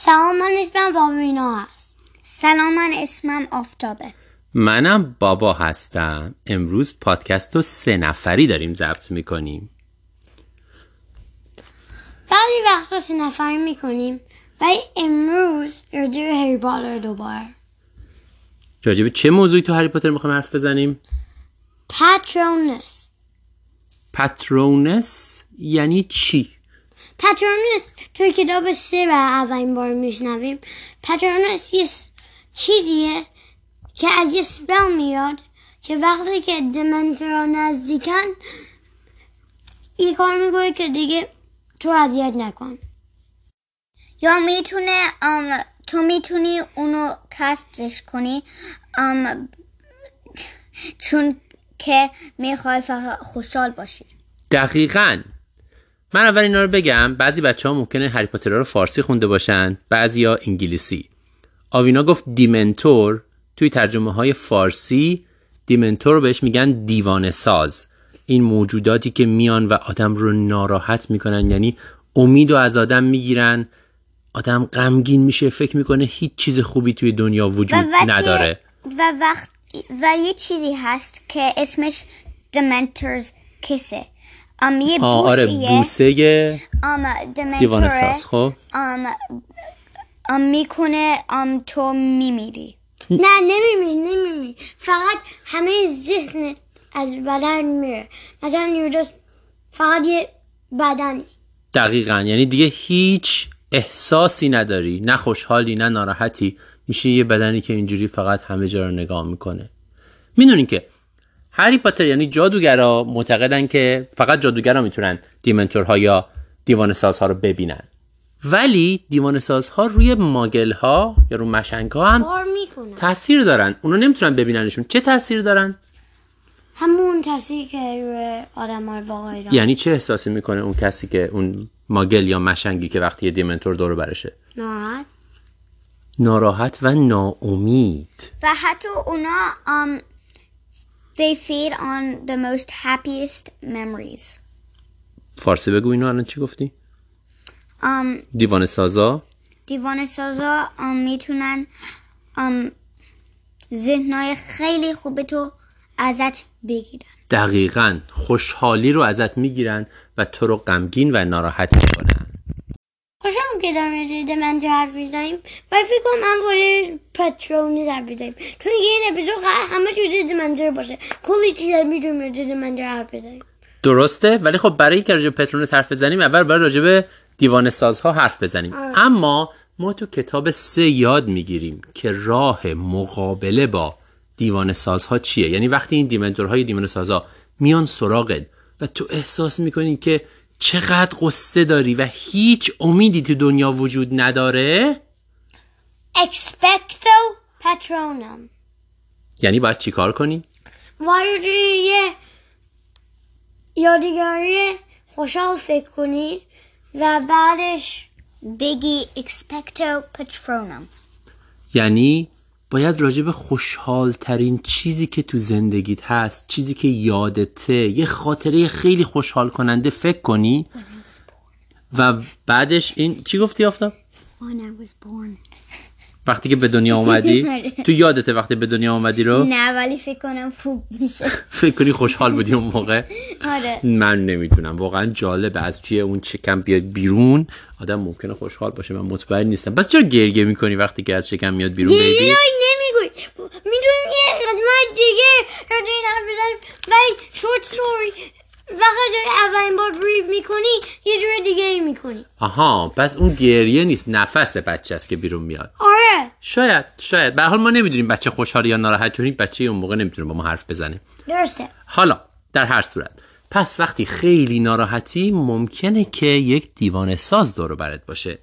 سلام من اسمم بابینا هست. سلام من اسمم آفتابه. منم بابا هستم. امروز پادکست رو سه نفری داریم ضبط می‌کنیم. بعضی وقتا سه نفری می‌کنیم ولی امروز راجع به هری پاتر دوباره. راجب چه موضوعی تو هری پاتر می‌خوایم حرف بزنیم؟ پاترونس پترونس یعنی چی؟ پاترونس توی کتاب سه و اولین بار میشنویم. پاترونس یه س- چیزیه که از یه سپل میاد که وقتی که دمنتورا نزدیکن یه کار می‌کنه که دیگه تو اذیت نکن. یا می‌تونه ام، تو می‌تونی اونو کستش کنی. ام، چون که می‌خوای فقط خوشحال باشی. دقیقا. من اول اینا رو بگم بعضی بچه ها ممکنه هری پاتر رو فارسی خونده باشن بعضی ها انگلیسی. آوینا گفت دیمنتور توی ترجمه های فارسی دیمنتور رو بهش میگن دیوانه ساز. این موجوداتی که میان و آدم رو ناراحت می‌کنن یعنی امید و از آدم می‌گیرن. آدم غمگین میشه فکر می‌کنه هیچ چیز خوبی توی دنیا وجود وقتی- نداره. و وقت و یه چیزی هست که اسمش دمنترز کسه ام یه آه آره بوسیه بوسه ام دیوانه دمنتوره ساز خب. ام ام می‌کنه ام تو میمیری. نه نمیمیری نمیمیری. فقط همه ذهنت از بدن میره. مثلا یودست فقط یه بدنی. دقیقا. یعنی دیگه هیچ احساسی نداری. نه خوشحالی نه ناراحتی. میشه یه بدنی که اینجوری فقط همه جا رو نگاه می‌کنه. می‌دونین که هری پاتر یعنی جادوگرا معتقدن که فقط جادوگرا می‌تونن دیمنتورها یا دیوان سازها رو ببینن. ولی دیوان سازها روی ماگل ها یا رو مشنگ ها هم تاثیر دارن. اونا نمی‌تونن ببیننشون. چه تاثیر دارن؟ همون تاثیر که روی آدم های واقعی دارن. یعنی چه احساسی می‌کنه اون کسی که اون ماگل یا مشنگی که وقتی یه دیمنتور دور برشه؟ ناراحت. ناراحت و ناامید. و حتی اونا um, they feed on the most happiest memories. فارسی بگو اینو الان چی گفتی؟ um, دیوان سازا. دیوان سازا um, می‌تونن um, ذهنای خیلی خوب تو ازت بگیرن. دقیقا خوشحالی رو ازت می‌گیرن و تو رو غمگین و ناراحت می‌کنن. که یه چیز من حرف می‌زنیم. و فکر کنم من باید پترونی حرف بزنیم چون دیگه این اپیزود قرار همه چیز منظر باشه. کلی چیز می‌تونیم به منظر حرف بزنیم. درسته؟ ولی خب برای اینکه راجع به پترونس حرف بزنیم اول باید راجع به دیوان سازها حرف بزنیم. اما ما تو کتاب سه یاد می‌گیریم که راه مقابله با دیوان سازها چیه. یعنی وقتی این دیمنتورهای دیوان سازها میان سراغت و تو احساس می‌کنی که چقدر قصه داری و هیچ امیدی تو دنیا وجود نداره؟ اکسپکتو پترونم یعنی باید چیکار کنی؟ باید یه یادگاری خوشحال فکر کنی و بعدش بگی expecto patronum. یعنی باید راجع خوشحال ترین چیزی که تو زندگیت هست چیزی که یادته یه خاطره خیلی خوشحال کننده فکر کنی؟ و بعدش این چی گفتی آفتاب؟ وقتی که به دنیا اومدی؟ تو یادته وقتی به دنیا اومدی رو؟ نه ولی فکر کنم خوب میشه. فکر کنی خوشحال بودی اون موقع؟ آره. من نمی‌تونم واقعا جالبه از توی اون شکم بیاد بیرون آدم ممکنه خوشحال باشه. من مطمئن نیستم. بس چرا گریه می‌کنی وقتی که از شکم میاد بیرون بیبی؟ نمیگوی. می‌تونیم یه قسمت دیگه ولی شورت وقتی اولین بار بریف می‌کنی یه جور دیگه ای می‌کنی. آها پس اون گریه نیست نفس بچه است که بیرون میاد. آره. شاید شاید. به هر حال ما نمی‌دونیم بچه خوشحال یا ناراحت چون بچه اون موقع نمی‌تونه با ما حرف بزنه. درسته. حالا در هر صورت. پس وقتی خیلی ناراحتی ممکنه که یک دیوانه ساز دور و برت باشه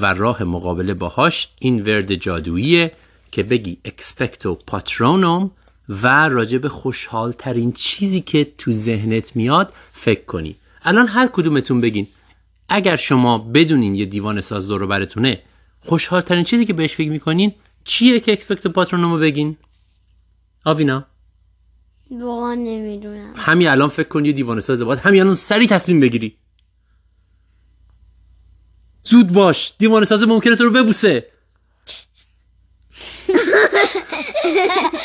و راه مقابله باهاش این ورد جادوییه که بگی اکسپکتو پاترونوم و راجب خوشحال ترین چیزی که تو ذهنت میاد فکر کنی. الان هر کدومتون بگین. اگر شما بدونین یه دیوان ساز دور و برتونه خوشحال ترین چیزی که بهش فکر می‌کنین چیه که اکسپکتو پاترونومو بگین؟ آوینا. واقعا نمی‌دونم. همین الان فکر کن یه دیوانه ساز باید همین الان سری تصمیم بگیری. زود باش. دیوانه ساز ممکنه تو رو ببوسه.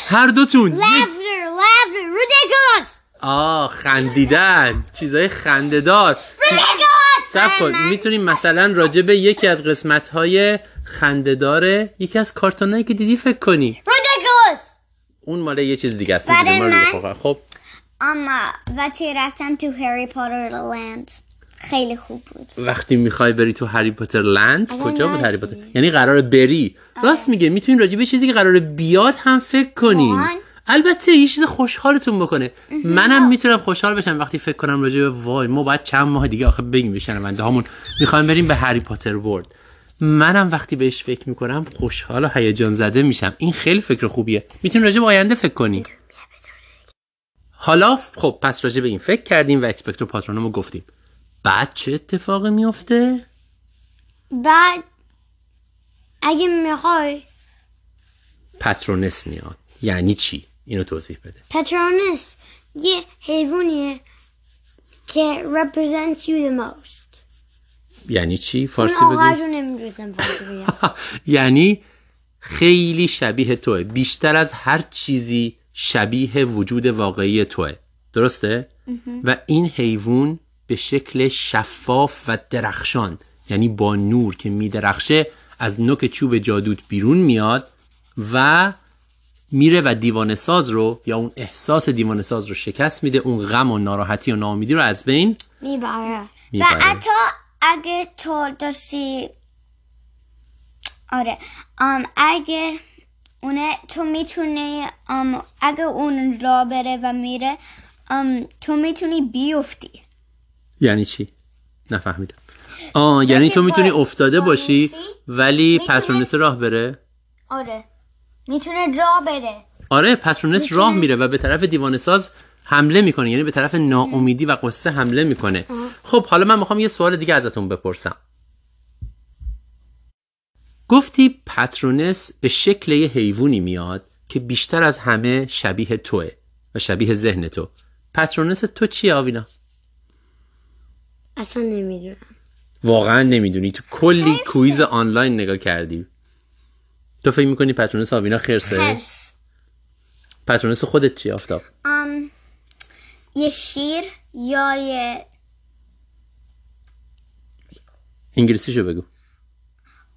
هر دوتون Laughter, laughter, ridiculous! آه خندیدن. چیزای خندهدار. Ridiculous! سب کن. می‌تونیم مثلا راجع به یکی از قسمت های خندهدار یکی از کارتونایی که دیدی فکر کنی. Ridiculous! اون مال یه چیز دیگه است. برای من-. خب. اما وقتی رفتم تو هری پاتر لند خیلی خوب بود. وقتی می‌خوای بری تو هری پاتر لند کجا بود هری. پاتر؟ یعنی قراره بری. راست میگه می‌تونین راجع به چیزی که قراره بیاد هم فکر کنین واقعاً؟ البته یه چیز خوشحالتون بکنه. منم می‌تونم خوشحال بشم وقتی فکر کنم راجع به وای ما باید چند ماه دیگه آخه بگیم به شنونده هامون. می‌خوایم بریم به هری پاتر ورد منم وقتی بهش فکر می‌کنم خوشحال و هیجان زده میشم. این خیلی فکر خوبیه. می‌تونین راجع به آینده فکر کنین حالا خب پس راجع به این فکر کردیم و اکسپکتور پاترونمو گفتیم. بعد چه اتفاقی میفته بعد اگه می‌خوای. پترونس میاد. یعنی چی؟ اینو توضیح بده. پترونس یه حیوانیه که represents you the most. یعنی چی؟ فارسی بگو. فارسی یعنی خیلی شبیه توه. بیشتر از هر چیزی شبیه وجود واقعی توه. درسته؟ و این حیوان به شکل شفاف و درخشان یعنی با نور که میدرخشه از نوک چوب جادوت بیرون میاد و میره و دیوانه ساز رو یا اون احساس دیوانه ساز رو شکست میده اون غم و ناراحتی و ناامیدی رو از بین می‌بره. و می‌بره. حتی اگه تو داشتی آره. ام اگه اونه تو می‌تونی ام اگه اون را بره و میره ام تو می‌تونی بیفتی. یعنی چی؟ نفهمیدم. آه یعنی تو می‌تونی افتاده با باشی ولی پترونس راه بره؟ آره. می‌تونه را بره. آره پترونس میتونه- راه میره و به طرف دیوانه ساز حمله می‌کنه یعنی به طرف ناامیدی و قصه حمله می‌کنه. خب حالا من می‌خوام یه سوال دیگه ازتون بپرسم. گفتی پترونس به شکل یه حیوانی میاد که بیشتر از همه شبیه توه و شبیه ذهن تو. پترونس تو چیه آوینا؟ اصلا نمی‌دونم. واقعا نمی‌دونی. تو کلی کویز آنلاین نگاه کردی. تو فکر می‌کنی پترونس آوینا خرسه؟ خرس. پترونس خودت چی آفتاب؟ ام یه شیر یا یه انگلیسیشو بگو.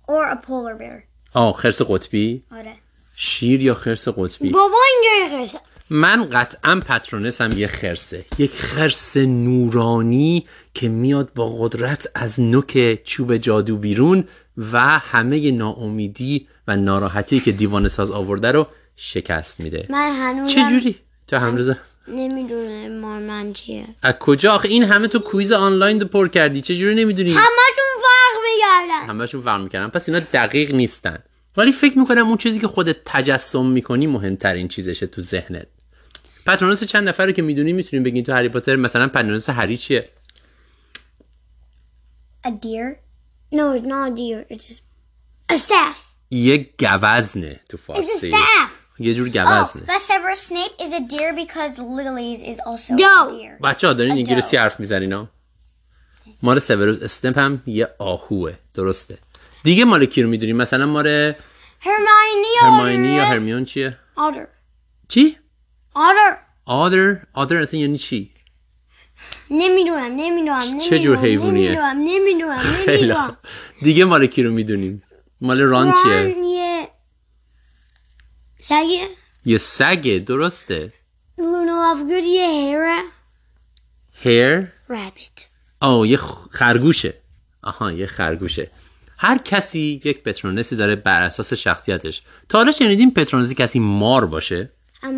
Or a polar bear. آه خرس قطبی؟ آره. شیر یا خرس قطبی؟ بابا اینجا خرسه. من قطعا پترونس هم یه خرسه. یک خرس نورانی که میاد با قدرت از نوک چوب جادو بیرون و همه ناامیدی و ناراحتی که دیوانه ساز آورده رو شکست میده. من هنوزم چجوری؟ تو همروزه نمی‌دونه مارمن چیه از کجا آخه؟ این همه تو کویز آنلاین رو پر کردی. چجوری نمی‌دونی؟ همشون فرق میگردن همشون فرق می‌کردن. پس اینا دقیق نیستن. ولی فکر می‌کنم اون چیزی که خودت تجسم می‌کنی مهمترین چیزشه تو ذهنت. پترونس چند نفر رو که می‌دونی می‌تونیم بگین تو هری پاتر مثلا پترونس هری چیه a deer No, it's not a deer. It's a staff. یه گوزنه تو It's a فارسی staff. یه جور oh گوزنه that Severus Snape is a deer because Lily's is also a deer بچه ها دارین انگلیسی. حرف می‌زنین ها مال سوروس استمپ هم یه آهوه درسته دیگه مال کی رو می‌دونیم مثلا مال. هرماینی یا. هرمیون چیه Otter. چی Otter. آدر آدر اصلا یعنی چی نمی‌دونم نمی‌دونم چه جور حیوانیه؟ نمی‌دونم نمی‌دونم خیلی خوب. دیگه مال کی رو می‌دونیم مال ران چیه یه سگه یه سگه درسته لونا لافگود یه هیره هیر رابیت آه یه خرگوشه آها یه خرگوشه هر کسی یک پترونسی داره بر اساس شخصیتش تا حالا شنیدیم پترونسی کسی مار باشه ام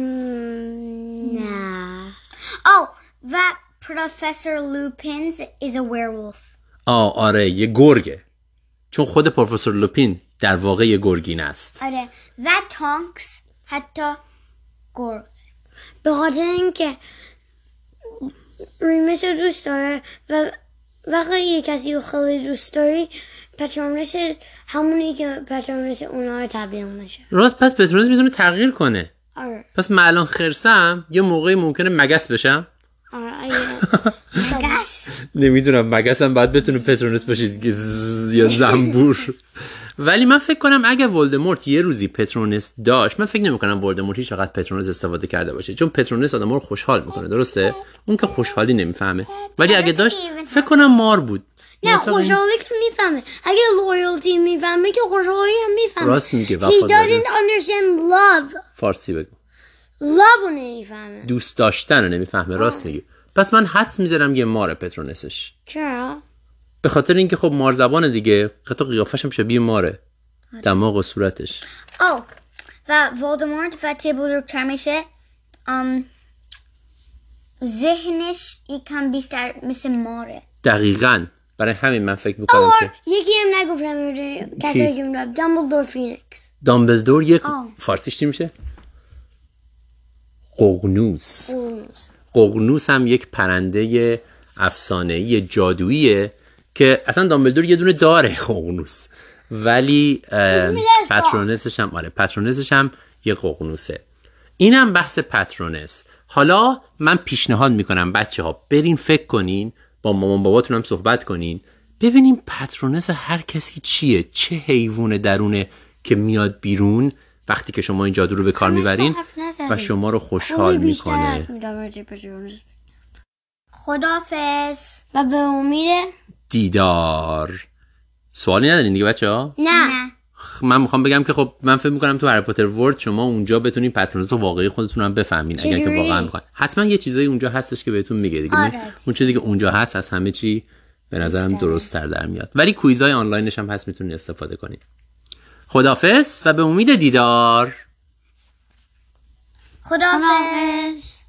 نه oh that Professor Lupin's is a werewolf. آه آره یه گرگه. چون خود پروفسور لوپین در واقع یه گرگین است. آره that Tonks حتی گرگ. به خاطر اینکه ریمس رو دوست داره و وقتی یه کسی رو خیلی دوست داری پترونس همونی که پترونس اونا رو تبدیل میشه. راست پس پترونس می‌تونه تغییر کنه. آره. پس من الان خرسم یه موقعی ممکنه مگس بشم. مگس؟ نمی‌دونم مگس هم باید بتونه پترونس باشه یا زنبور. ولی من فکر کنم اگه ولدمورت یه روزی پترونس داشت من فکر نمی کنم ولدمورت هیچ وقت پترونس استفاده کرده باشه چون پترونس آدم رو خوشحال می‌کنه درسته؟ اون که خوشحالی نمی‌فهمه. ولی اگه داشت فکر کنم مار بود. نه؟ خوشحالی که می‌فهمه. اگه لویالتی می‌فهمه که خوشحالی هم می‌فهمه. راست میگه، He وفاداری. doesn't understand love. فارسی بگو. Love رو نمی‌فهمه. دوست داشتن رو نمی‌فهمه راست میگه پس من حدس می‌ذارم یه مار پترونسش. چرا؟ به خاطر اینکه خب مار زبانه دیگه. حتی قیافش هم شبیه ماره. دماغ و صورتش. او و ولدمورت وقتی بزرگتر میشه؟ ام ذهنش یکم بیشتر مثل ماره. دقیقا. برای همین من فکر می‌کنم که یکی هم نگفتم کسایی که دامبلدور phoenix دامبلدور یک. فارسیش چی میشه؟ ققنوس ققنوس هم یک پرنده افسانه‌ای جادوییه که اصلا دامبلدور یه دونه داره ققنوس ولی. پترونسش هم آره پترونسش هم یه ققنوسه اینم بحث پترونس حالا من پیشنهاد می‌کنم بچه ها برین فکر کنین با مامان باباتون هم صحبت کنین. ببینیم پترونس هر کسی چیه چه حیوان درونه که میاد بیرون وقتی که شما این جادو رو به کار می‌برین. و شما رو خوشحال می‌کنه. خدافز و به امید دیدار. سوالی ندارین دیگه بچه ها نه. من می‌خوام بگم که خب من فکر می‌کنم تو هری پاتر ورد شما اونجا بتونین پترونس واقعی خودتون هم بفهمین اگر که؟ واقعا می‌خواین حتما یه چیزایی اونجا هستش که بهتون میگه دیگه. آره. اون چیزی که اونجا هست از همه چی به نظرم درست تر در میاد. ولی کویزای آنلاینش هم هست می‌تونین استفاده کنین. خدافظ و به امید دیدار. خداحافظ.